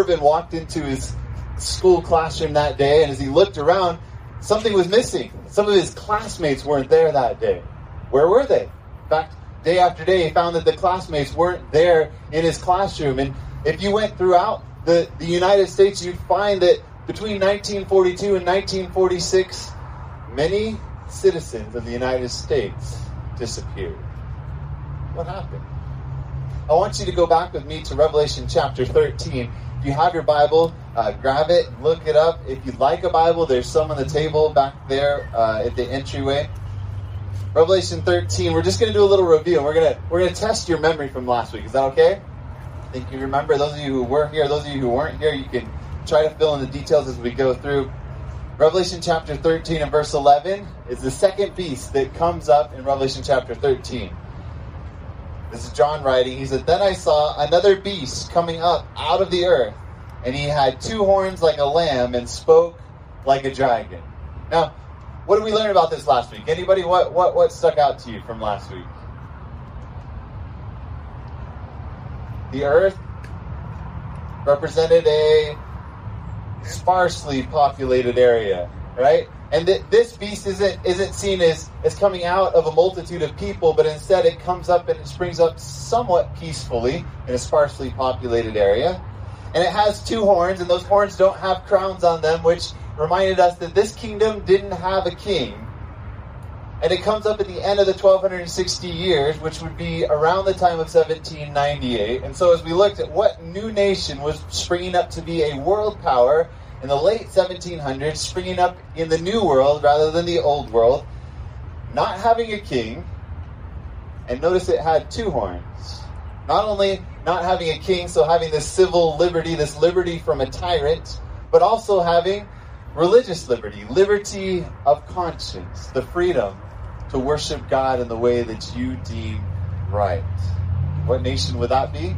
Irvin walked into his school classroom that day, and as he looked around, something was missing. Some of his classmates weren't there that day. Where were they? In fact, day after day, he found that the classmates weren't there in his classroom. And if you went throughout the, the United States, you'd find that between 1942 and 1946, many citizens of the United States disappeared. What happened? I want you to go back with me to Revelation chapter 13. If you have your Bible, uh, grab it, look it up. If you'd like a Bible, there's some on the table back there uh, at the entryway. Revelation 13. We're just going to do a little review. We're going to we're going to test your memory from last week. Is that okay? I think you remember. Those of you who were here, those of you who weren't here, you can try to fill in the details as we go through. Revelation chapter 13 and verse 11 is the second beast that comes up in Revelation chapter 13. This is John writing. He said, Then I saw another beast coming up out of the earth, and he had two horns like a lamb and spoke like a dragon. Now, what did we learn about this last week? Anybody, what, what, what stuck out to you from last week? The earth represented a sparsely populated area, right? And th- this beast isn't isn't seen as, as coming out of a multitude of people, but instead it comes up and it springs up somewhat peacefully in a sparsely populated area. And it has two horns, and those horns don't have crowns on them, which reminded us that this kingdom didn't have a king. And it comes up at the end of the 1260 years, which would be around the time of 1798. And so, as we looked at what new nation was springing up to be a world power in the late 1700s, springing up in the New World rather than the Old World, not having a king, and notice it had two horns. Not only not having a king, so having this civil liberty, this liberty from a tyrant, but also having religious liberty, liberty of conscience, the freedom to worship God in the way that you deem right. What nation would that be?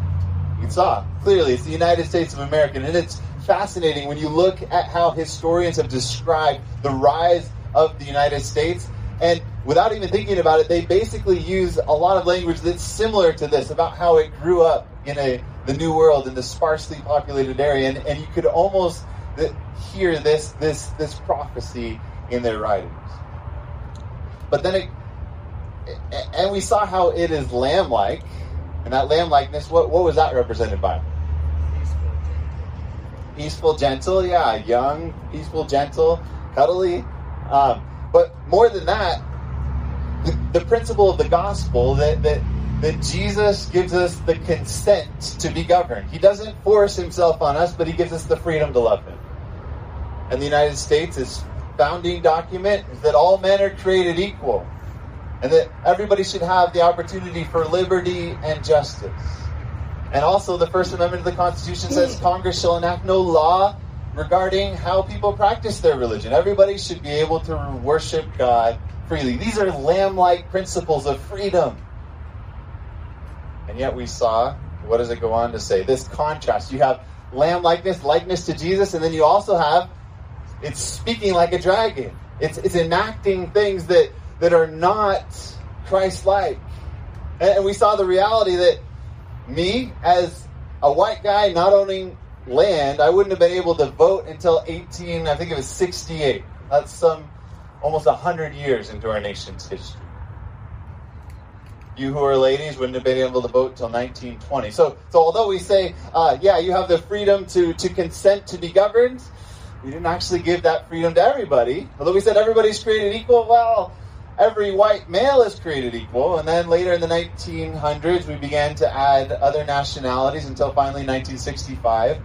You saw clearly it's the United States of America, and it's fascinating when you look at how historians have described the rise of the United States. And without even thinking about it, they basically use a lot of language that's similar to this about how it grew up in a the New World in the sparsely populated area, and, and you could almost hear this this this prophecy in their writings. But then it, and we saw how it is lamb-like, and that lamb-likeness. What what was that represented by? Peaceful, gentle. Yeah, young, peaceful, gentle, cuddly. Um, but more than that, the, the, principle of the gospel that, that that Jesus gives us the consent to be governed. He doesn't force himself on us, but he gives us the freedom to love him. And the United States, its founding document is that all men are created equal, and that everybody should have the opportunity for liberty and justice. And also, the First Amendment of the Constitution says mm. Congress shall enact no law regarding how people practice their religion. Everybody should be able to worship God freely. These are lamb like principles of freedom. And yet, we saw what does it go on to say? This contrast. You have lamb likeness, likeness to Jesus, and then you also have it's speaking like a dragon. It's, it's enacting things that, that are not Christ like. And we saw the reality that me, as a white guy not owning land, I wouldn't have been able to vote until 18, I think it was 68. That's some almost 100 years into our nation's history. You who are ladies wouldn't have been able to vote until 1920. So, so although we say, uh, yeah, you have the freedom to, to consent to be governed, we didn't actually give that freedom to everybody. Although we said everybody's created equal, well, every white male is created equal. And then later in the 1900s, we began to add other nationalities until finally 1965,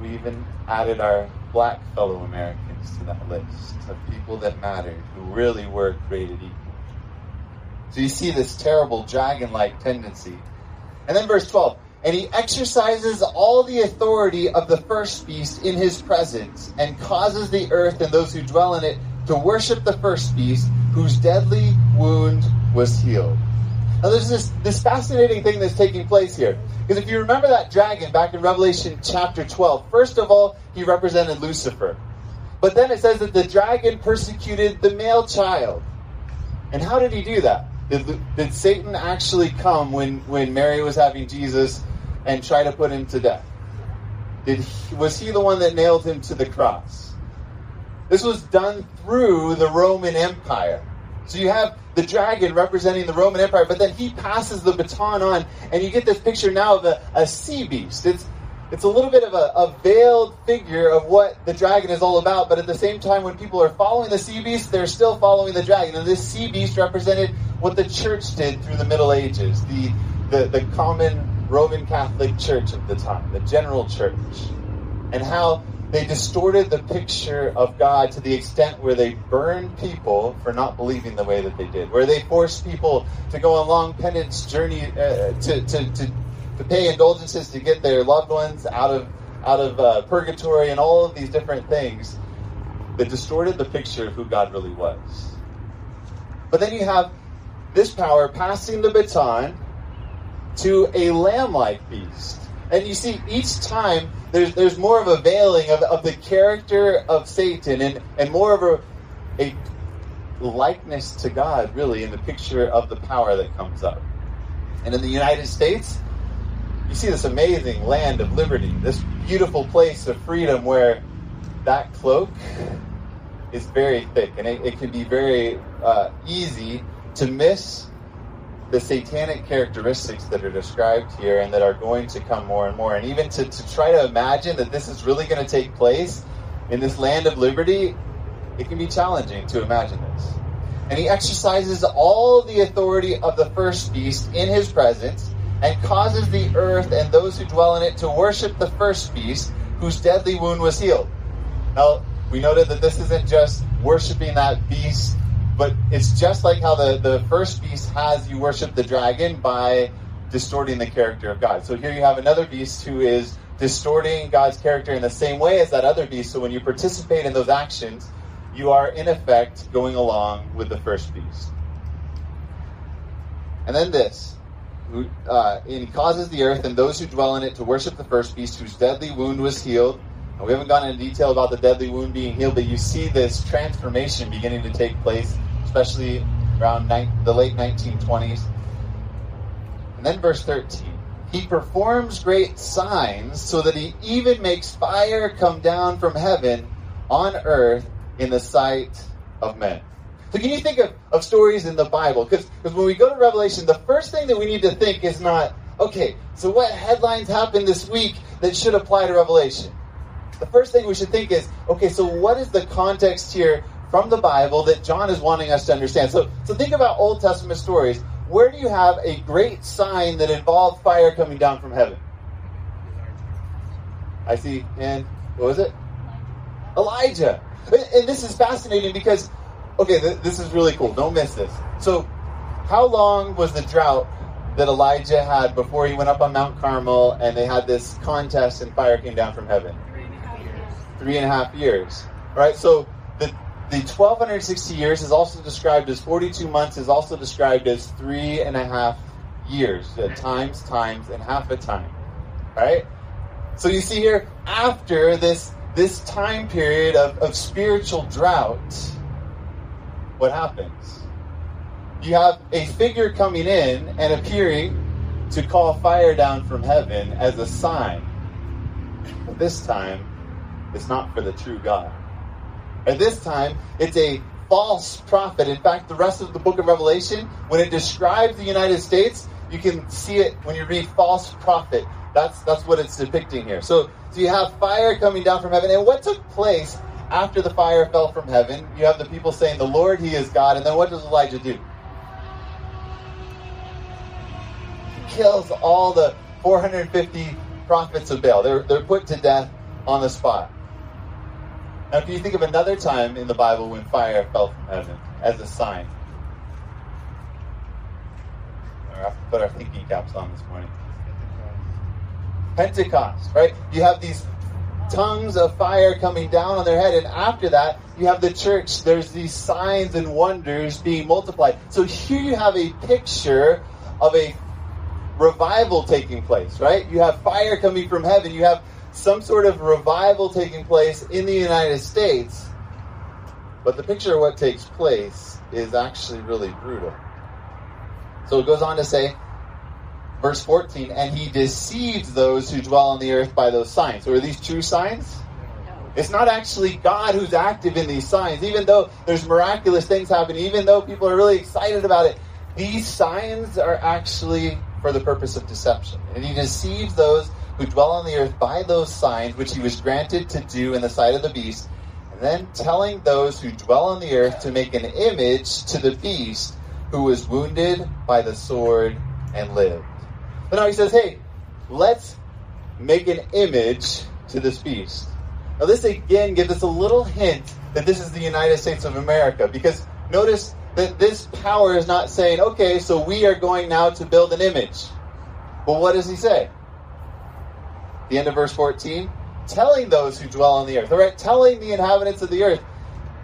we even added our black fellow Americans to that list of people that mattered, who really were created equal. So you see this terrible dragon like tendency. And then verse 12 and he exercises all the authority of the first beast in his presence, and causes the earth and those who dwell in it to worship the first beast, whose deadly wound was healed. Now, there's this, this fascinating thing that's taking place here. Because if you remember that dragon back in Revelation chapter 12, first of all, he represented Lucifer. But then it says that the dragon persecuted the male child. And how did he do that? Did, did Satan actually come when, when Mary was having Jesus and try to put him to death? did he, was he the one that nailed him to the cross? This was done through the Roman Empire. So you have the dragon representing the Roman Empire, but then he passes the baton on, and you get this picture now of a, a sea beast. It's it's a little bit of a, a, veiled figure of what the dragon is all about, but at the same time, when people are following the sea beast, they're still following the dragon. And this sea beast represented what the church did through the Middle Ages, the, the, the common Roman Catholic Church of the time, the general church, and how they distorted the picture of God to the extent where they burned people for not believing the way that they did, where they forced people to go on long penance journey uh, to, to, to to pay indulgences to get their loved ones out of out of uh, purgatory and all of these different things that distorted the picture of who God really was. But then you have this power passing the baton to a lamb-like beast. And you see, each time there's there's more of a veiling of, of the character of Satan and, and more of a, a likeness to God, really, in the picture of the power that comes up. And in the United States, you see this amazing land of liberty, this beautiful place of freedom where that cloak is very thick and it, it can be very uh, easy to miss the satanic characteristics that are described here and that are going to come more and more. And even to, to try to imagine that this is really going to take place in this land of liberty, it can be challenging to imagine this. And he exercises all the authority of the first beast in his presence and causes the earth and those who dwell in it to worship the first beast whose deadly wound was healed. Now, we noted that this isn't just worshiping that beast, but it's just like how the, the first beast has you worship the dragon by distorting the character of God. So here you have another beast who is distorting God's character in the same way as that other beast. So when you participate in those actions, you are in effect going along with the first beast. And then this uh, and he causes the earth and those who dwell in it to worship the first beast whose deadly wound was healed. And we haven't gone into detail about the deadly wound being healed, but you see this transformation beginning to take place, especially around ni- the late 1920s. And then verse 13. He performs great signs so that he even makes fire come down from heaven on earth in the sight of men. So can you think of, of stories in the Bible? Because when we go to Revelation, the first thing that we need to think is not, okay, so what headlines happened this week that should apply to Revelation? The first thing we should think is, okay, so what is the context here from the Bible that John is wanting us to understand? So, so think about Old Testament stories. Where do you have a great sign that involved fire coming down from heaven? I see, and what was it? Elijah. And this is fascinating because okay, this is really cool. Don't miss this. So, how long was the drought that Elijah had before he went up on Mount Carmel and they had this contest and fire came down from heaven? Three and a half years. Three and a half years. Right? So, the, the 1260 years is also described as 42 months, is also described as three and a half years. Times, times, and half a time. Right? So, you see here, after this, this time period of, of spiritual drought, what happens? You have a figure coming in and appearing to call fire down from heaven as a sign. But this time, it's not for the true God. At this time, it's a false prophet. In fact, the rest of the book of Revelation, when it describes the United States, you can see it when you read false prophet. That's that's what it's depicting here. So, so you have fire coming down from heaven. And what took place after the fire fell from heaven, you have the people saying, The Lord, He is God. And then what does Elijah do? He kills all the 450 prophets of Baal. They're, they're put to death on the spot. Now, can you think of another time in the Bible when fire fell from heaven as a sign? I have to put our thinking caps on this morning. Pentecost, right? You have these tongues of fire coming down on their head. And after that, you have the church. There's these signs and wonders being multiplied. So here you have a picture of a revival taking place, right? You have fire coming from heaven. You have some sort of revival taking place in the United States. But the picture of what takes place is actually really brutal. So it goes on to say, verse 14, and he deceived those who dwell on the earth by those signs. So are these true signs? It's not actually God who's active in these signs, even though there's miraculous things happening, even though people are really excited about it. These signs are actually for the purpose of deception. And he deceives those who dwell on the earth by those signs which he was granted to do in the sight of the beast, and then telling those who dwell on the earth to make an image to the beast who was wounded by the sword and lived. But now he says, hey, let's make an image to this beast. Now, this again gives us a little hint that this is the United States of America because notice that this power is not saying, okay, so we are going now to build an image. But what does he say? The end of verse 14 telling those who dwell on the earth, all right, telling the inhabitants of the earth,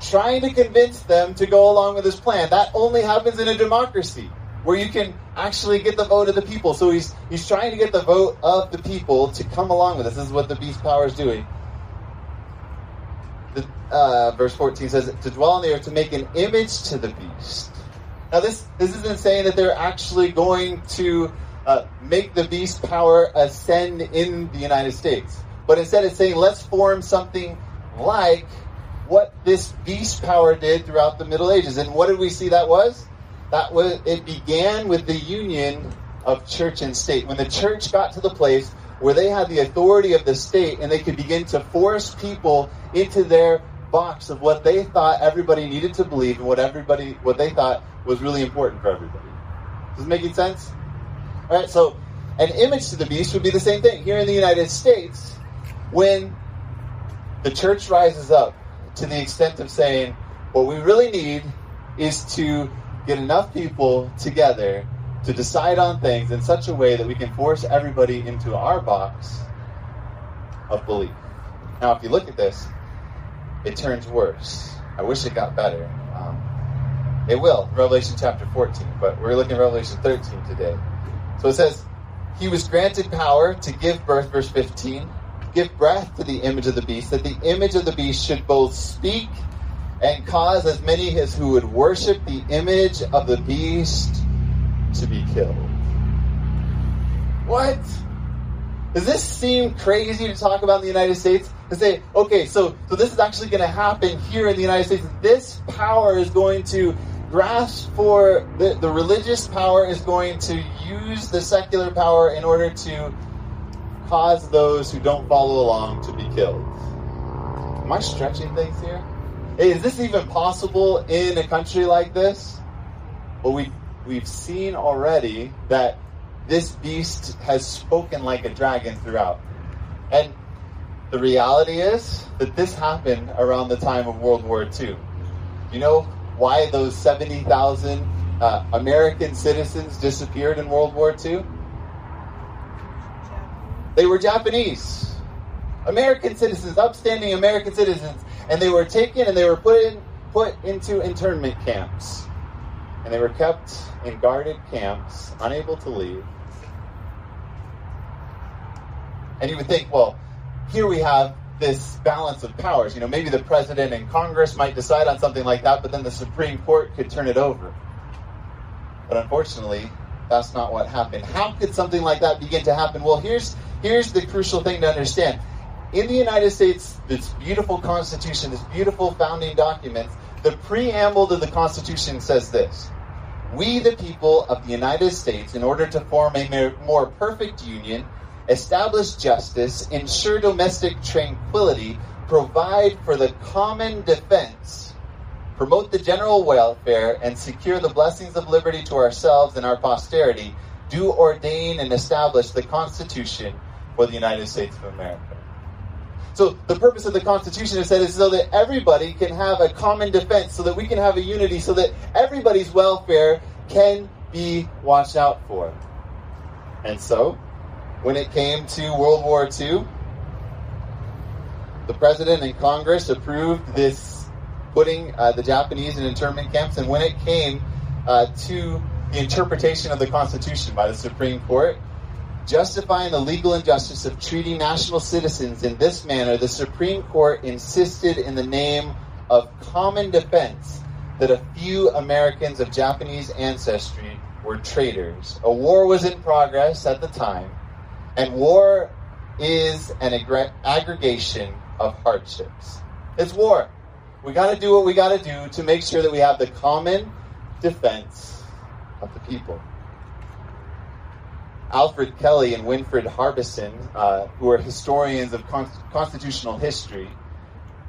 trying to convince them to go along with his plan. That only happens in a democracy where you can actually get the vote of the people. So he's he's trying to get the vote of the people to come along with this. This is what the beast power is doing. The, uh, verse 14 says, to dwell on the earth, to make an image to the beast. Now, this, this isn't saying that they're actually going to uh, make the beast power ascend in the United States. But instead, it's saying, let's form something like what this beast power did throughout the Middle Ages. And what did we see that was? That was it began with the union of church and state. When the church got to the place where they had the authority of the state and they could begin to force people into their box of what they thought everybody needed to believe and what everybody what they thought was really important for everybody. Is this making sense? Right, so an image to the beast would be the same thing. Here in the United States, when the church rises up to the extent of saying, what we really need is to get enough people together to decide on things in such a way that we can force everybody into our box of belief. Now, if you look at this, it turns worse. I wish it got better. Um, it will, Revelation chapter 14, but we're looking at Revelation 13 today. So it says, He was granted power to give birth, verse 15, give breath to the image of the beast, that the image of the beast should both speak and cause as many as who would worship the image of the beast to be killed. What? Does this seem crazy to talk about in the United States? To say, okay, so so this is actually going to happen here in the United States. This power is going to grasp for the, the religious power is going to use the secular power in order to cause those who don't follow along to be killed. Am I stretching things here? Is this even possible in a country like this? Well, we we've seen already that this beast has spoken like a dragon throughout. And the reality is that this happened around the time of World War II. You know why those 70,000 uh, American citizens disappeared in World War II? They were Japanese. American citizens, upstanding American citizens, and they were taken and they were put in, put into internment camps. And they were kept in guarded camps, unable to leave. And you would think, well, here we have this balance of powers. You know, maybe the president and Congress might decide on something like that, but then the Supreme Court could turn it over. But unfortunately, that's not what happened. How could something like that begin to happen? Well, here's here's the crucial thing to understand. In the United States, this beautiful Constitution, this beautiful founding document, the preamble to the Constitution says this We, the people of the United States, in order to form a more perfect union, establish justice, ensure domestic tranquility, provide for the common defense, promote the general welfare, and secure the blessings of liberty to ourselves and our posterity, do ordain and establish the Constitution for the United States of America. So the purpose of the Constitution is that is so that everybody can have a common defense, so that we can have a unity, so that everybody's welfare can be watched out for. And so, when it came to World War II, the president and Congress approved this putting uh, the Japanese in internment camps. And when it came uh, to the interpretation of the Constitution by the Supreme Court, justifying the legal injustice of treating national citizens in this manner, the Supreme Court insisted in the name of common defense that a few Americans of Japanese ancestry were traitors. A war was in progress at the time, and war is an ag- aggregation of hardships. It's war. We got to do what we got to do to make sure that we have the common defense of the people. Alfred Kelly and Winfred Harbison, uh, who are historians of con- constitutional history,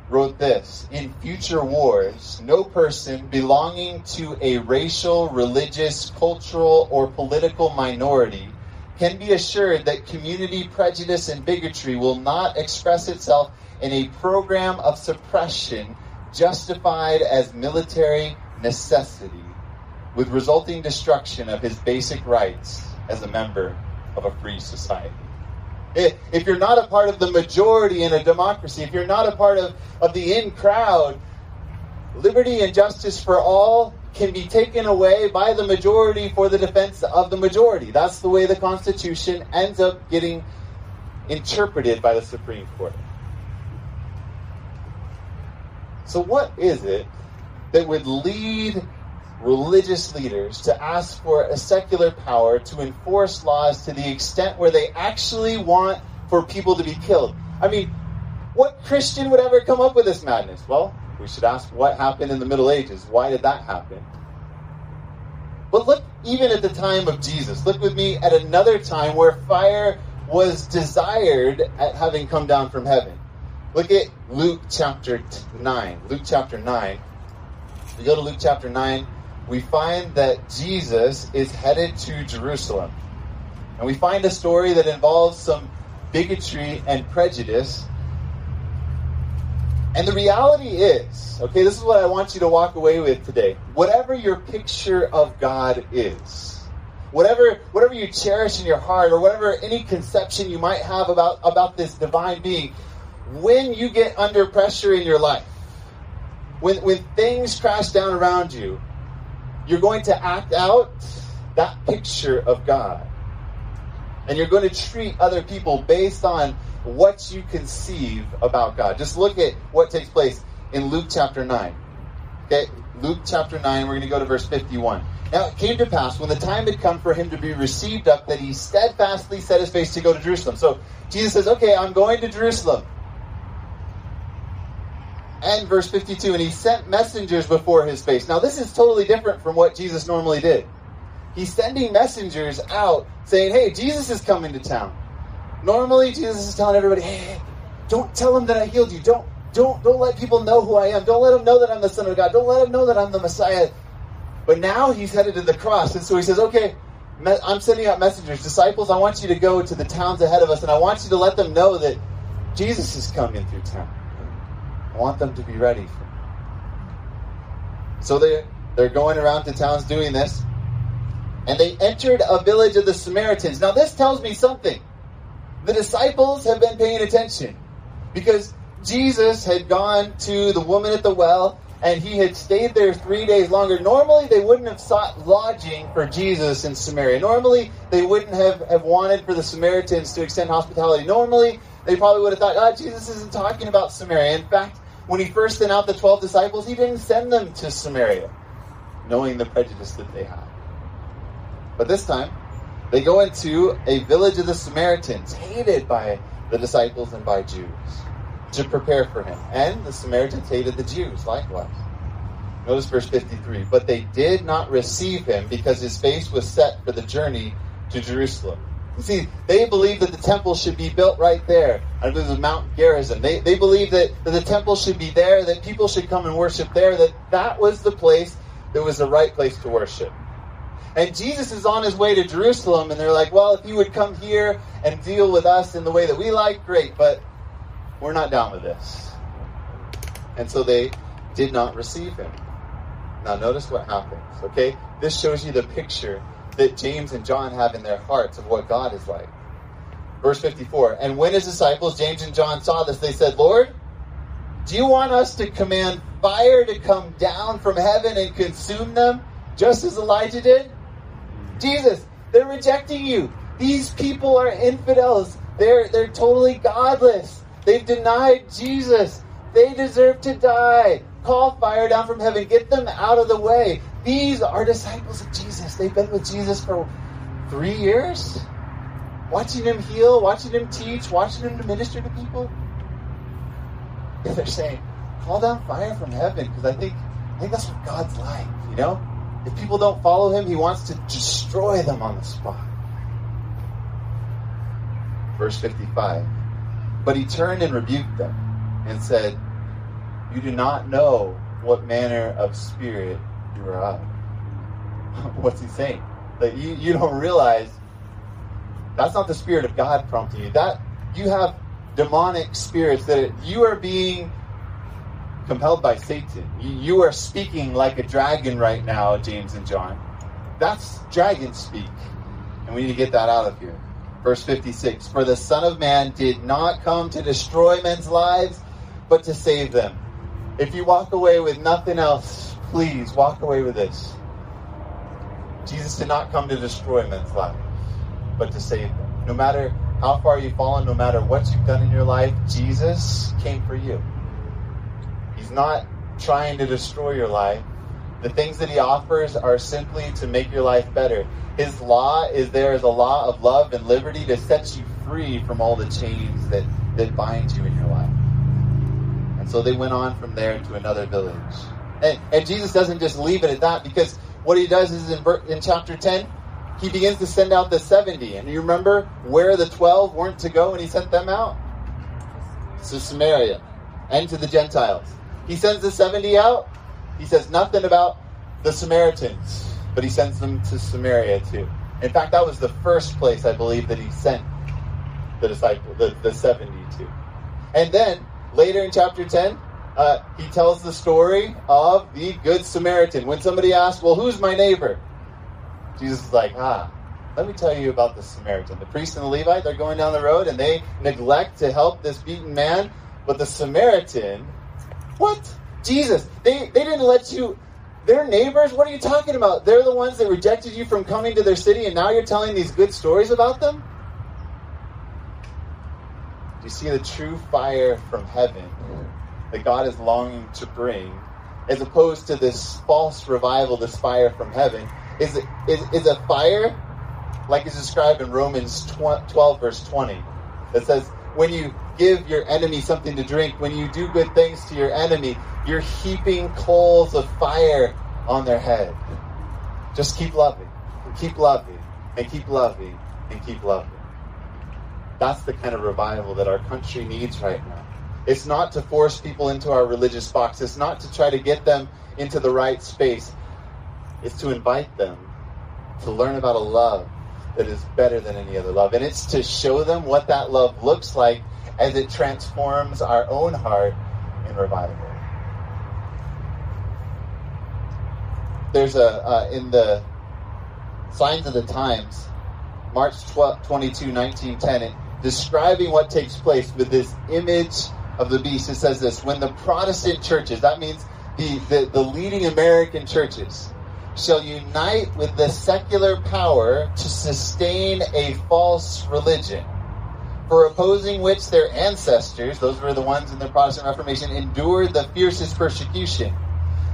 wrote this In future wars, no person belonging to a racial, religious, cultural, or political minority can be assured that community prejudice and bigotry will not express itself in a program of suppression justified as military necessity, with resulting destruction of his basic rights as a member of a free society. If you're not a part of the majority in a democracy, if you're not a part of, of the in crowd, liberty and justice for all can be taken away by the majority for the defense of the majority. That's the way the Constitution ends up getting interpreted by the Supreme Court. So, what is it that would lead religious leaders to ask for a secular power to enforce laws to the extent where they actually want for people to be killed. I mean, what Christian would ever come up with this madness? Well, we should ask what happened in the Middle Ages. Why did that happen? But look, even at the time of Jesus, look with me at another time where fire was desired at having come down from heaven. Look at Luke chapter 9. Luke chapter 9. We go to Luke chapter 9 we find that Jesus is headed to Jerusalem. And we find a story that involves some bigotry and prejudice. And the reality is, okay, this is what I want you to walk away with today. Whatever your picture of God is, whatever whatever you cherish in your heart, or whatever any conception you might have about, about this divine being, when you get under pressure in your life, when when things crash down around you, you're going to act out that picture of God. And you're going to treat other people based on what you conceive about God. Just look at what takes place in Luke chapter 9. Okay, Luke chapter 9, we're going to go to verse 51. Now it came to pass when the time had come for him to be received up that he steadfastly set his face to go to Jerusalem. So Jesus says, Okay, I'm going to Jerusalem and verse 52, and he sent messengers before his face. Now, this is totally different from what Jesus normally did. He's sending messengers out saying, Hey, Jesus is coming to town. Normally, Jesus is telling everybody, Hey, don't tell him that I healed you. Don't, don't, don't let people know who I am. Don't let them know that I'm the Son of God. Don't let them know that I'm the Messiah. But now he's headed to the cross. And so he says, Okay, I'm sending out messengers. Disciples, I want you to go to the towns ahead of us, and I want you to let them know that Jesus is coming through town. I want them to be ready. For. So they they're going around to towns doing this. And they entered a village of the Samaritans. Now this tells me something. The disciples have been paying attention because Jesus had gone to the woman at the well and he had stayed there three days longer. Normally, they wouldn't have sought lodging for Jesus in Samaria. Normally, they wouldn't have, have wanted for the Samaritans to extend hospitality. Normally, they probably would have thought, oh, Jesus isn't talking about Samaria. In fact, when he first sent out the 12 disciples, he didn't send them to Samaria, knowing the prejudice that they had. But this time, they go into a village of the Samaritans, hated by the disciples and by Jews, to prepare for him. And the Samaritans hated the Jews likewise. Notice verse 53. But they did not receive him because his face was set for the journey to Jerusalem. You see, they believed that the temple should be built right there. It was Mount Gerizim. They, they believed that, that the temple should be there, that people should come and worship there, that that was the place that was the right place to worship. And Jesus is on his way to Jerusalem, and they're like, well, if you would come here and deal with us in the way that we like, great, but we're not down with this. And so they did not receive him. Now, notice what happens, okay? This shows you the picture that James and John have in their hearts of what God is like. Verse 54 And when his disciples, James and John, saw this, they said, Lord, do you want us to command fire to come down from heaven and consume them, just as Elijah did? Jesus, they're rejecting you. These people are infidels. They're, they're totally godless. They've denied Jesus. They deserve to die. Call fire down from heaven. Get them out of the way. These are disciples of Jesus. They've been with Jesus for three years, watching him heal, watching him teach, watching him minister to people. They're saying, call down fire from heaven because I think I think that's what God's like, you know? If people don't follow him, he wants to destroy them on the spot. Verse 55. But he turned and rebuked them and said, You do not know what manner of spirit you are of. What's he saying? That you, you don't realize that's not the spirit of God prompting you. That you have demonic spirits that you are being compelled by Satan. You, are speaking like a dragon right now, James and John. That's dragon speak. And we need to get that out of here. Verse 56 For the Son of Man did not come to destroy men's lives, but to save them. If you walk away with nothing else, please walk away with this. Jesus did not come to destroy men's lives, but to save them. No matter how far you've fallen, no matter what you've done in your life, Jesus came for you. He's not trying to destroy your life. The things that he offers are simply to make your life better. His law is there as a law of love and liberty to set you free from all the chains that, that bind you in your life. And so they went on from there to another village. And, and Jesus doesn't just leave it at that because what he does is in, in chapter 10, he begins to send out the 70. And you remember where the 12 weren't to go when he sent them out? To Samaria and to the Gentiles. He sends the 70 out. He says nothing about the Samaritans, but he sends them to Samaria too. In fact, that was the first place I believe that he sent the disciple, the, the 70 to. And then later in chapter 10, uh, he tells the story of the Good Samaritan. When somebody asks, Well, who's my neighbor? Jesus is like, Ah, let me tell you about the Samaritan. The priest and the Levite, they're going down the road and they neglect to help this beaten man. But the Samaritan what? Jesus, they, they didn't let you. They're neighbors? What are you talking about? They're the ones that rejected you from coming to their city, and now you're telling these good stories about them? Do you see the true fire from heaven that God is longing to bring, as opposed to this false revival, this fire from heaven? Is, is, is a fire like is described in Romans 12, verse 20, that says, when you give your enemy something to drink, when you do good things to your enemy, you're heaping coals of fire on their head. Just keep loving, and keep loving, and keep loving, and keep loving. That's the kind of revival that our country needs right now. It's not to force people into our religious box. It's not to try to get them into the right space. It's to invite them to learn about a love that is better than any other love. And it's to show them what that love looks like as it transforms our own heart in revival. There's a, uh, in the Signs of the Times, March 12, 22, 1910, it, describing what takes place with this image of the beast, it says this When the Protestant churches, that means the, the, the leading American churches, shall unite with the secular power to sustain a false religion, for opposing which their ancestors, those were the ones in the Protestant Reformation, endured the fiercest persecution.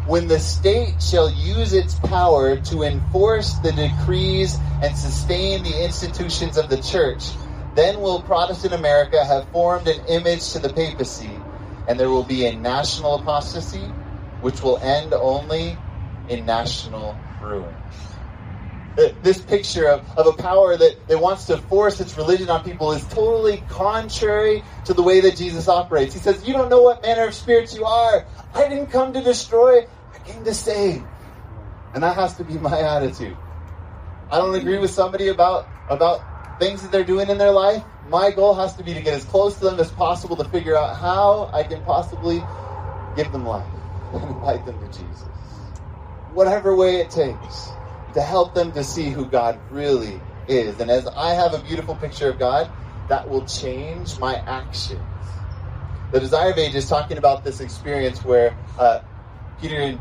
When the state shall use its power to enforce the decrees and sustain the institutions of the church, then will Protestant America have formed an image to the papacy, and there will be a national apostasy, which will end only in national ruin. Uh, this picture of, of a power that, that wants to force its religion on people is totally contrary to the way that Jesus operates. He says, You don't know what manner of spirits you are. I didn't come to destroy, I came to save. And that has to be my attitude. I don't agree with somebody about, about things that they're doing in their life. My goal has to be to get as close to them as possible to figure out how I can possibly give them life and invite them to Jesus whatever way it takes to help them to see who God really is. And as I have a beautiful picture of God, that will change my actions. The Desire of Ages is talking about this experience where uh, Peter and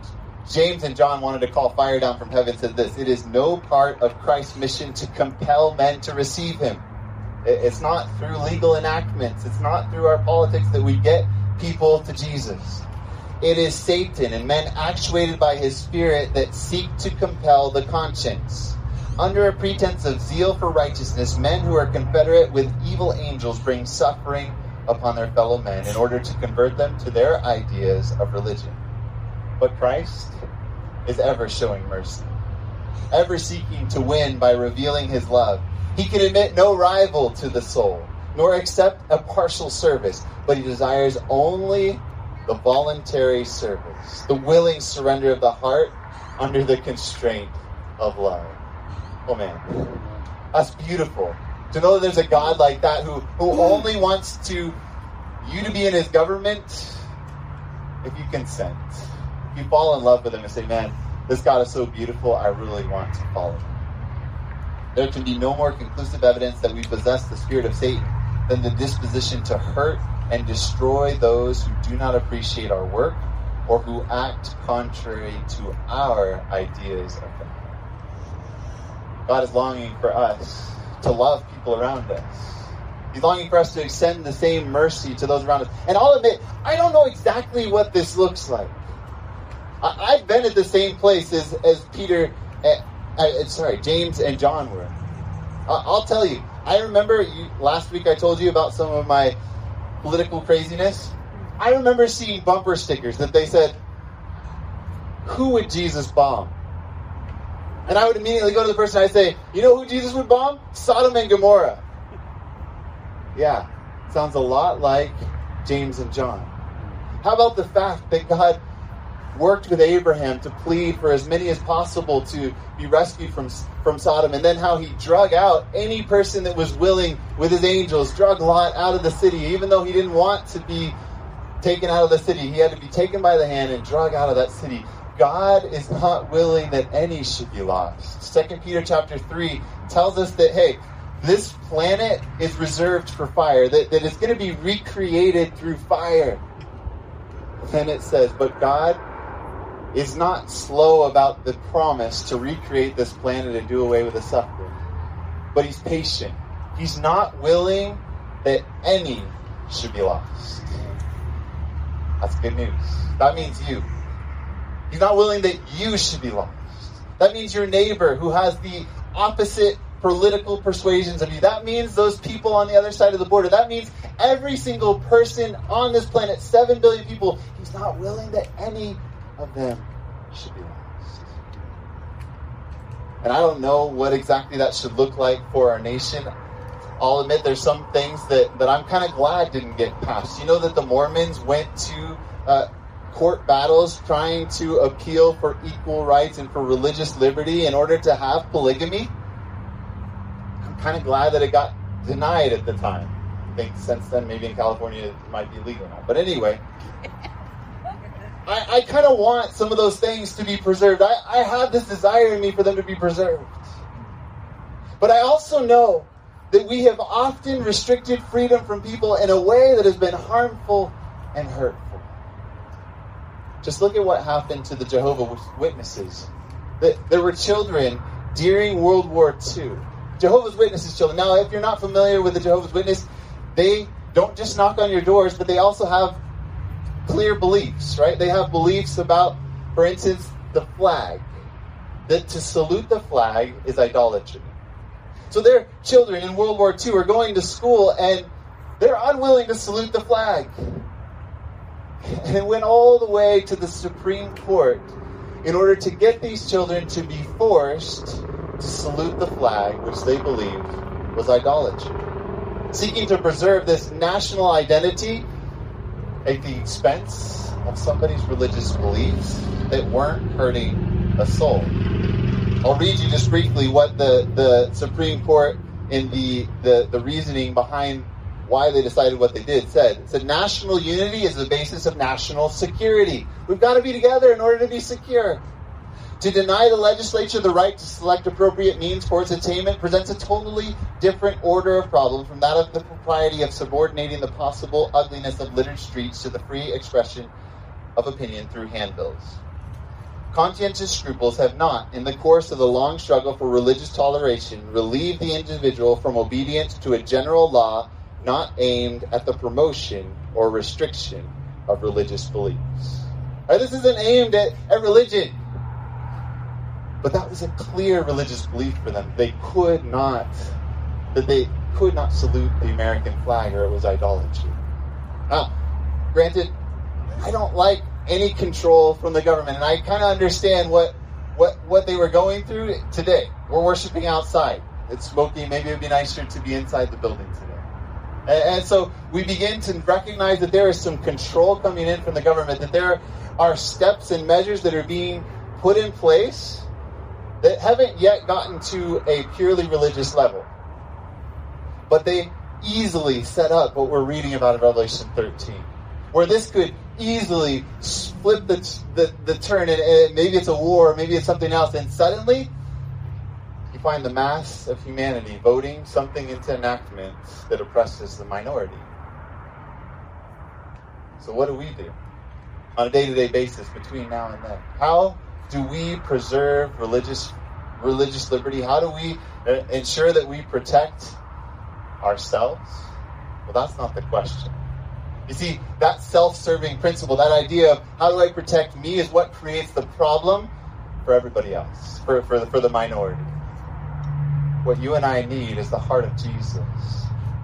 James and John wanted to call fire down from heaven. Said this: "It is no part of Christ's mission to compel men to receive Him. It's not through legal enactments. It's not through our politics that we get people to Jesus. It is Satan and men actuated by his spirit that seek to compel the conscience. Under a pretense of zeal for righteousness, men who are confederate with evil angels bring suffering upon their fellow men in order to convert them to their ideas of religion. But Christ is ever showing mercy, ever seeking to win by revealing his love. He can admit no rival to the soul, nor accept a partial service, but he desires only the voluntary service, the willing surrender of the heart under the constraint of love. Oh man, that's beautiful. To know that there's a God like that who, who only wants to you to be in his government if you consent. If you fall in love with him and say, Man, this God is so beautiful, I really want to follow him. There can be no more conclusive evidence that we possess the spirit of Satan than the disposition to hurt and destroy those who do not appreciate our work or who act contrary to our ideas of God. God is longing for us to love people around us. He's longing for us to extend the same mercy to those around us. And I'll admit, I don't know exactly what this looks like. I, have been at the same place as, as Peter, uh, uh, sorry, James and John were. I'll tell you, I remember you, last week I told you about some of my political craziness. I remember seeing bumper stickers that they said, Who would Jesus bomb? And I would immediately go to the person and I'd say, You know who Jesus would bomb? Sodom and Gomorrah. Yeah, sounds a lot like James and John. How about the fact that God worked with Abraham to plead for as many as possible to be rescued from, from Sodom, and then how he drug out any person that was willing with his angels, drug Lot out of the city, even though he didn't want to be taken out of the city. He had to be taken by the hand and drug out of that city. God is not willing that any should be lost. Second Peter chapter 3 tells us that, hey, this planet is reserved for fire, that, that it's going to be recreated through fire. And it says, but God is not slow about the promise to recreate this planet and do away with the suffering. But he's patient. He's not willing that any should be lost. That's good news. That means you. He's not willing that you should be lost. That means your neighbor who has the opposite political persuasions of you. That means those people on the other side of the border. That means every single person on this planet, 7 billion people, he's not willing that any of them should be lost. And I don't know what exactly that should look like for our nation. I'll admit there's some things that, that I'm kind of glad didn't get passed. You know that the Mormons went to uh, court battles trying to appeal for equal rights and for religious liberty in order to have polygamy? I'm kind of glad that it got denied at the time. I think since then, maybe in California, it might be legal now. But anyway. I, I kind of want some of those things to be preserved. I, I have this desire in me for them to be preserved. But I also know that we have often restricted freedom from people in a way that has been harmful and hurtful. Just look at what happened to the Jehovah's Witnesses. There were children during World War II. Jehovah's Witnesses children. Now, if you're not familiar with the Jehovah's Witness, they don't just knock on your doors, but they also have clear beliefs, right? They have beliefs about, for instance, the flag. That to salute the flag is idolatry. So their children in World War II are going to school and they're unwilling to salute the flag. And it went all the way to the Supreme Court in order to get these children to be forced to salute the flag, which they believed was idolatry. Seeking to preserve this national identity at the expense of somebody's religious beliefs that weren't hurting a soul. I'll read you just briefly what the, the Supreme Court in the, the, the reasoning behind why they decided what they did said. It said national unity is the basis of national security. We've got to be together in order to be secure. To deny the legislature the right to select appropriate means for its attainment presents a totally different order of problem from that of the propriety of subordinating the possible ugliness of littered streets to the free expression of opinion through handbills. Conscientious scruples have not, in the course of the long struggle for religious toleration, relieved the individual from obedience to a general law not aimed at the promotion or restriction of religious beliefs. Right? This isn't aimed at, at religion. But that was a clear religious belief for them. They could not, that they could not salute the American flag or it was idolatry. Now, granted, I don't like any control from the government, and I kind of understand what, what, what they were going through today. We're worshiping outside. It's smoky. Maybe it would be nicer to be inside the building today. And, and so we begin to recognize that there is some control coming in from the government, that there are steps and measures that are being put in place that haven't yet gotten to a purely religious level. But they easily set up what we're reading about in Revelation 13, where this could easily flip the, the, the turn, and, and maybe it's a war, maybe it's something else, and suddenly you find the mass of humanity voting something into enactment that oppresses the minority. So, what do we do on a day to day basis between now and then? How do we preserve religious religious liberty? How do we uh, ensure that we protect ourselves? Well, that's not the question. You see, that self-serving principle, that idea of how do I protect me is what creates the problem for everybody else, for, for, the, for the minority. What you and I need is the heart of Jesus.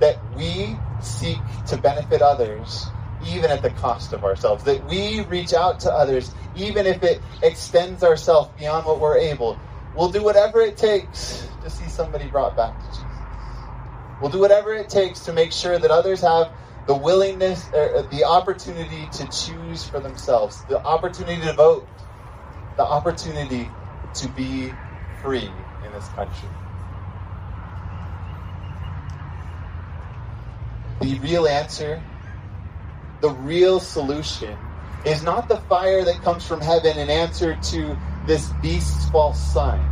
That we seek to benefit others even at the cost of ourselves. That we reach out to others even if it extends ourselves beyond what we're able. We'll do whatever it takes to see somebody brought back to Jesus. We'll do whatever it takes to make sure that others have the willingness, uh, the opportunity to choose for themselves, the opportunity to vote, the opportunity to be free in this country. The real answer, the real solution is not the fire that comes from heaven in answer to this beast's false signs.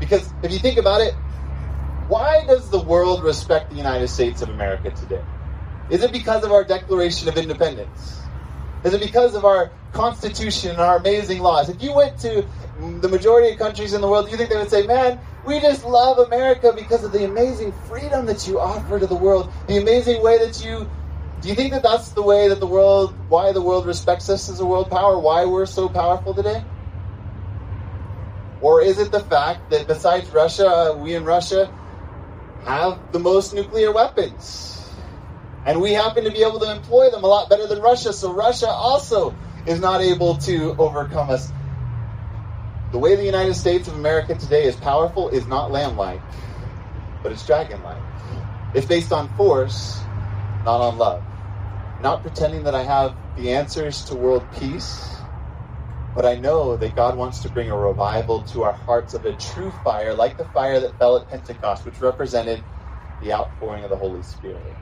Because if you think about it, why does the world respect the United States of America today? Is it because of our Declaration of Independence? Is it because of our Constitution and our amazing laws? If you went to the majority of countries in the world, do you think they would say, man, we just love America because of the amazing freedom that you offer to the world, the amazing way that you do you think that that's the way that the world, why the world respects us as a world power, why we're so powerful today? Or is it the fact that besides Russia, we in Russia have the most nuclear weapons? And we happen to be able to employ them a lot better than Russia, so Russia also is not able to overcome us. The way the United States of America today is powerful is not lamb like, but it's dragon like. It's based on force, not on love. Not pretending that I have the answers to world peace, but I know that God wants to bring a revival to our hearts of a true fire, like the fire that fell at Pentecost, which represented the outpouring of the Holy Spirit.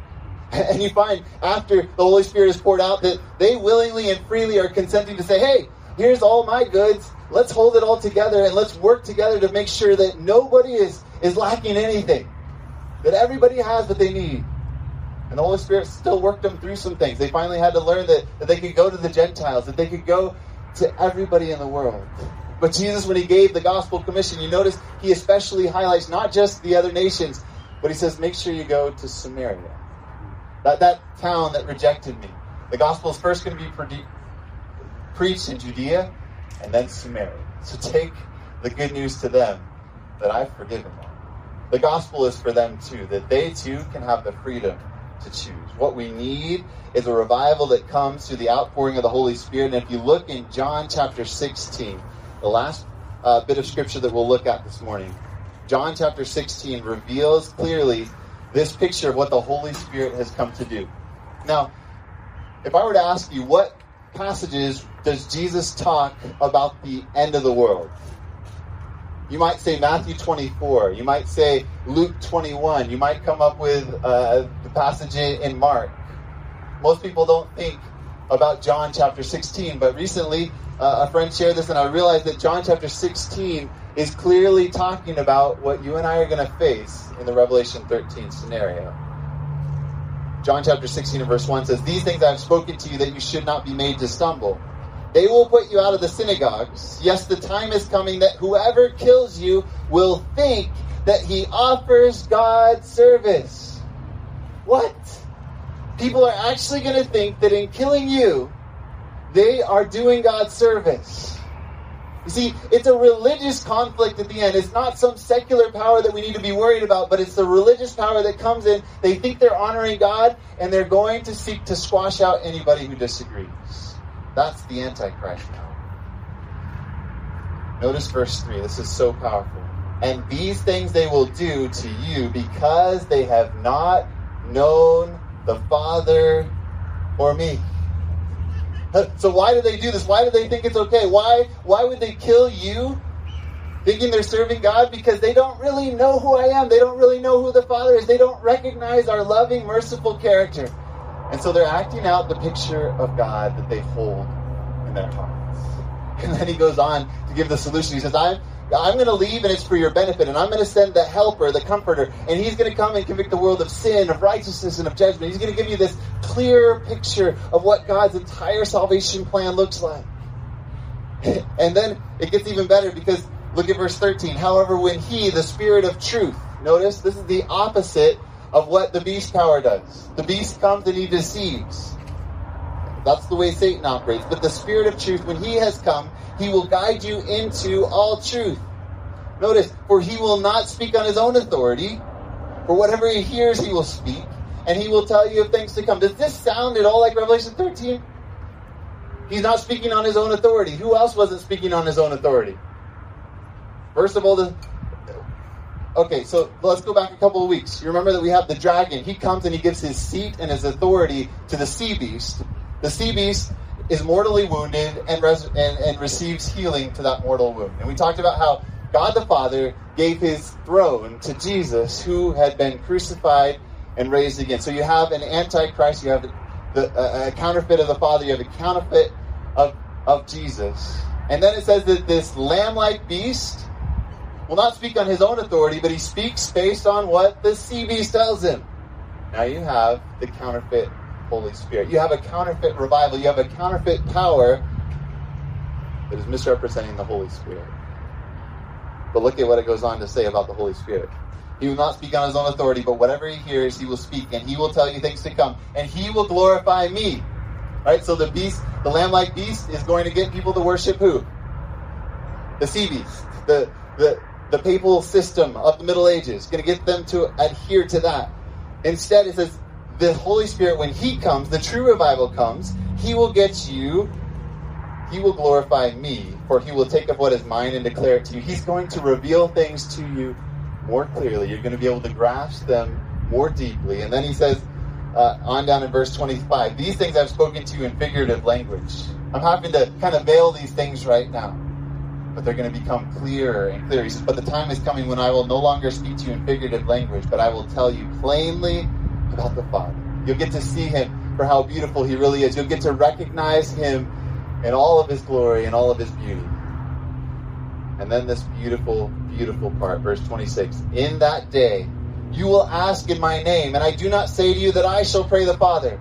And you find after the Holy Spirit is poured out that they willingly and freely are consenting to say, hey, here's all my goods. Let's hold it all together and let's work together to make sure that nobody is, is lacking anything. That everybody has what they need. And the Holy Spirit still worked them through some things. They finally had to learn that, that they could go to the Gentiles, that they could go to everybody in the world. But Jesus, when he gave the gospel commission, you notice he especially highlights not just the other nations, but he says, make sure you go to Samaria. That, that town that rejected me. The gospel is first going to be pre- preached in Judea and then Samaria. So take the good news to them that I've forgiven them. The gospel is for them too, that they too can have the freedom to choose. What we need is a revival that comes through the outpouring of the Holy Spirit. And if you look in John chapter 16, the last uh, bit of scripture that we'll look at this morning, John chapter 16 reveals clearly this picture of what the Holy Spirit has come to do. Now, if I were to ask you, what passages does Jesus talk about the end of the world? You might say Matthew 24. You might say Luke 21. You might come up with uh, the passage in Mark. Most people don't think about John chapter 16, but recently uh, a friend shared this and I realized that John chapter 16 is clearly talking about what you and I are going to face in the Revelation 13 scenario. John chapter 16 and verse 1 says, These things I have spoken to you that you should not be made to stumble. They will put you out of the synagogues. Yes, the time is coming that whoever kills you will think that he offers God service. What? People are actually going to think that in killing you, they are doing God service. You see, it's a religious conflict at the end. It's not some secular power that we need to be worried about, but it's the religious power that comes in. They think they're honoring God, and they're going to seek to squash out anybody who disagrees. That's the Antichrist now. Notice verse 3. This is so powerful. And these things they will do to you because they have not known the Father or me. So why do they do this? Why do they think it's okay? Why why would they kill you thinking they're serving God? Because they don't really know who I am. They don't really know who the Father is. They don't recognize our loving, merciful character. And so they're acting out the picture of God that they hold in their hearts. And then he goes on to give the solution. He says, I'm I'm going to leave and it's for your benefit. And I'm going to send the helper, the comforter, and he's going to come and convict the world of sin, of righteousness, and of judgment. He's going to give you this clear picture of what God's entire salvation plan looks like. and then it gets even better because look at verse 13. However, when he, the spirit of truth, notice this is the opposite of what the beast power does. The beast comes and he deceives. That's the way Satan operates. But the Spirit of truth, when he has come, he will guide you into all truth. Notice, for he will not speak on his own authority. For whatever he hears, he will speak, and he will tell you of things to come. Does this sound at all like Revelation 13? He's not speaking on his own authority. Who else wasn't speaking on his own authority? First of all, the okay, so let's go back a couple of weeks. You remember that we have the dragon. He comes and he gives his seat and his authority to the sea beast. The sea beast is mortally wounded and, res- and, and receives healing to that mortal wound. And we talked about how God the Father gave his throne to Jesus, who had been crucified and raised again. So you have an antichrist, you have the, a counterfeit of the Father, you have a counterfeit of, of Jesus. And then it says that this lamb like beast will not speak on his own authority, but he speaks based on what the sea beast tells him. Now you have the counterfeit Holy Spirit. You have a counterfeit revival, you have a counterfeit power that is misrepresenting the Holy Spirit. But look at what it goes on to say about the Holy Spirit. He will not speak on his own authority, but whatever he hears, he will speak, and he will tell you things to come, and he will glorify me. Right? So the beast, the lamb-like beast, is going to get people to worship who? The sea beast, the the the papal system of the Middle Ages, going to get them to adhere to that. Instead, it says the Holy Spirit, when He comes, the true revival comes, He will get you, He will glorify me, for He will take up what is mine and declare it to you. He's going to reveal things to you more clearly. You're going to be able to grasp them more deeply. And then He says, uh, on down in verse 25, these things I've spoken to you in figurative language. I'm having to kind of veil these things right now but they're going to become clearer and clearer. He says, But the time is coming when I will no longer speak to you in figurative language, but I will tell you plainly about the Father. You'll get to see him for how beautiful he really is. You'll get to recognize him in all of his glory and all of his beauty. And then this beautiful, beautiful part, verse 26. In that day, you will ask in my name, and I do not say to you that I shall pray the Father.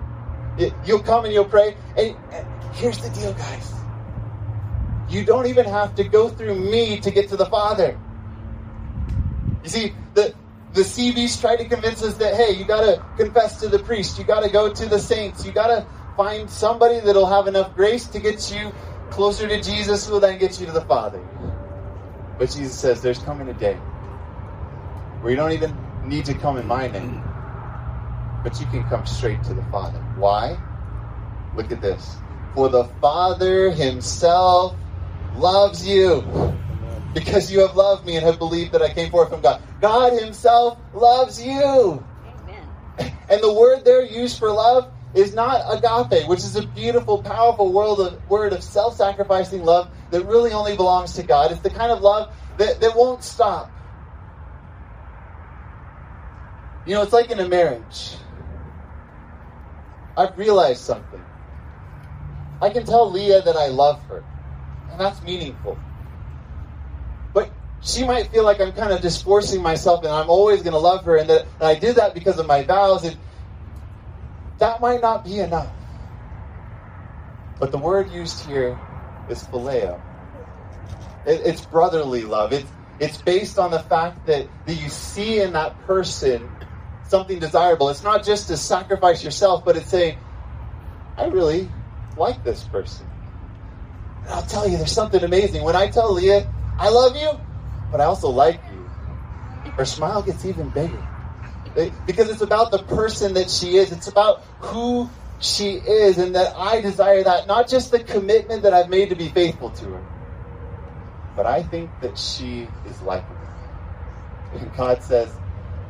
You'll come and you'll pray. And here's the deal, guys. You don't even have to go through me to get to the Father. You see, the, the sea beasts try to convince us that, hey, you got to confess to the priest, you got to go to the saints, you got to find somebody that'll have enough grace to get you closer to Jesus, who will then get you to the Father. But Jesus says there's coming a day where you don't even need to come in my name, but you can come straight to the Father. Why? Look at this. For the Father Himself loves you because you have loved me and have believed that I came forth from God. God Himself loves you. Amen. And the word there used for love is not agape, which is a beautiful, powerful word of, word of self sacrificing love that really only belongs to God. It's the kind of love that, that won't stop. You know, it's like in a marriage. I've realized something. I can tell Leah that I love her, and that's meaningful But she might feel like I'm kind of just forcing myself and I'm always going to love her and that and I did that because of my vows. And that might not be enough. But the word used here is phileo. It, it's brotherly love. It's, it's based on the fact that, that you see in that person something desirable. It's not just to sacrifice yourself, but it's saying, I really like this person. And I'll tell you, there's something amazing. When I tell Leah, I love you, but I also like you, her smile gets even bigger. Because it's about the person that she is. It's about who she is, and that I desire that. Not just the commitment that I've made to be faithful to her, but I think that she is likable. And God says,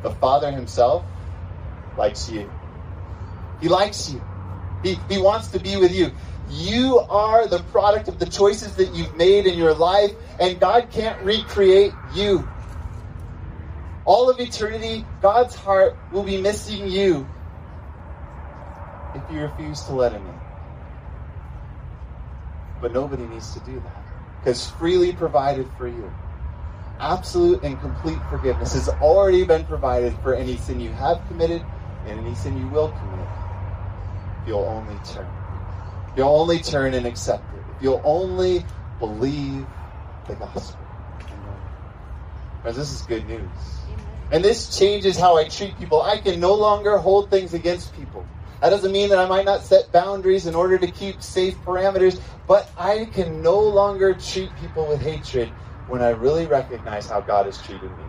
the Father Himself likes you. He likes you. He, he wants to be with you. You are the product of the choices that you've made in your life, and God can't recreate you. All of eternity, God's heart will be missing you if you refuse to let Him in. But nobody needs to do that because freely provided for you. Absolute and complete forgiveness has already been provided for any sin you have committed and any sin you will commit. You'll only turn. You'll only turn and accept it. If you'll only believe the gospel. Friends, this is good news. And this changes how I treat people. I can no longer hold things against people. That doesn't mean that I might not set boundaries in order to keep safe parameters, but I can no longer treat people with hatred when I really recognize how God has treated me.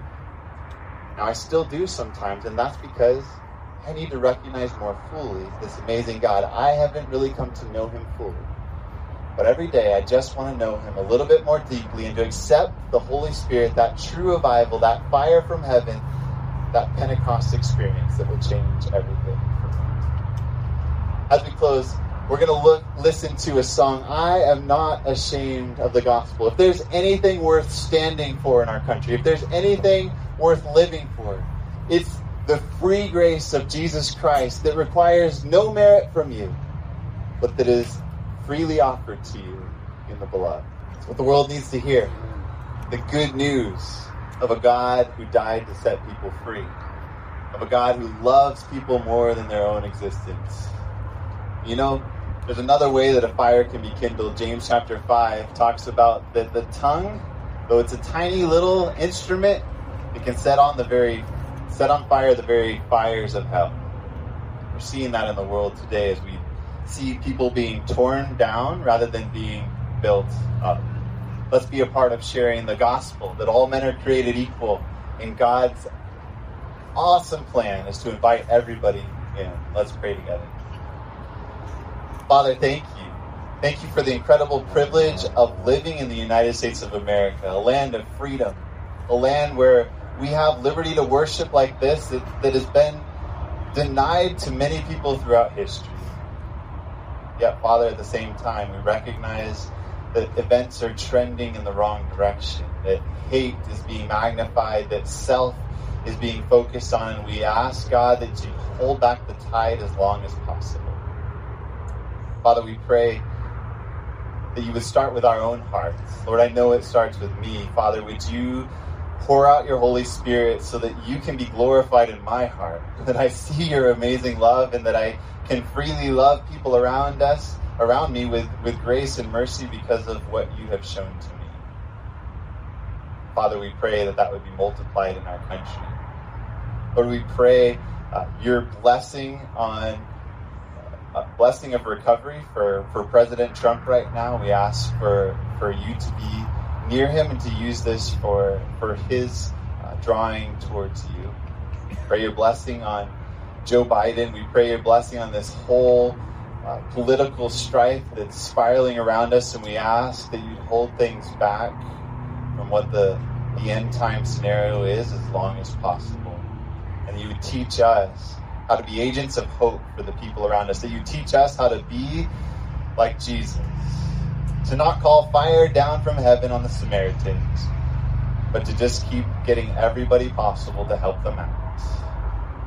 Now, I still do sometimes, and that's because I need to recognize more fully this amazing God. I haven't really come to know Him fully. But every day, I just want to know Him a little bit more deeply and to accept the Holy Spirit, that true revival, that fire from heaven, that Pentecost experience that will change everything for me. As we close, we're going to look, listen to a song. I am not ashamed of the gospel. If there's anything worth standing for in our country, if there's anything worth living for, it's the free grace of Jesus Christ that requires no merit from you, but that is freely offered to you in the beloved. It's what the world needs to hear. The good news of a God who died to set people free, of a God who loves people more than their own existence. You know, there's another way that a fire can be kindled. James chapter 5 talks about that the tongue, though it's a tiny little instrument, it can set on the very set on fire the very fires of hell. We're seeing that in the world today as we see people being torn down rather than being built up. Let's be a part of sharing the gospel that all men are created equal in God's awesome plan is to invite everybody in. Let's pray together. Father, thank you. Thank you for the incredible privilege of living in the United States of America, a land of freedom, a land where we have liberty to worship like this that, that has been denied to many people throughout history. Yet, Father, at the same time, we recognize that events are trending in the wrong direction, that hate is being magnified, that self is being focused on, and we ask, God, that you hold back the tide as long as possible. Father, we pray that you would start with our own hearts. Lord, I know it starts with me. Father, would you pour out your Holy Spirit so that you can be glorified in my heart, that I see your amazing love and that I can freely love people around us, around me with, with grace and mercy because of what you have shown to me. Father, we pray that that would be multiplied in our country. Lord, we pray uh, your blessing on a blessing of recovery for, for President Trump right now. We ask for, for you to be near him and to use this for, for his uh, drawing towards you. Pray your blessing on Joe Biden. We pray your blessing on this whole uh, political strife that's spiraling around us, and we ask that you hold things back from what the, the end time scenario is as long as possible. And you would teach us how to be agents of hope for the people around us, that you teach us how to be like Jesus to not call fire down from heaven on the Samaritans, but to just keep getting everybody possible to help them out.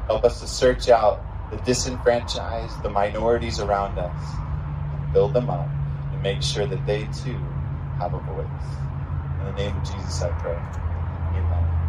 Help us to search out the disenfranchised, the minorities around us, and build them up and make sure that they too have a voice. In the name of Jesus, I pray.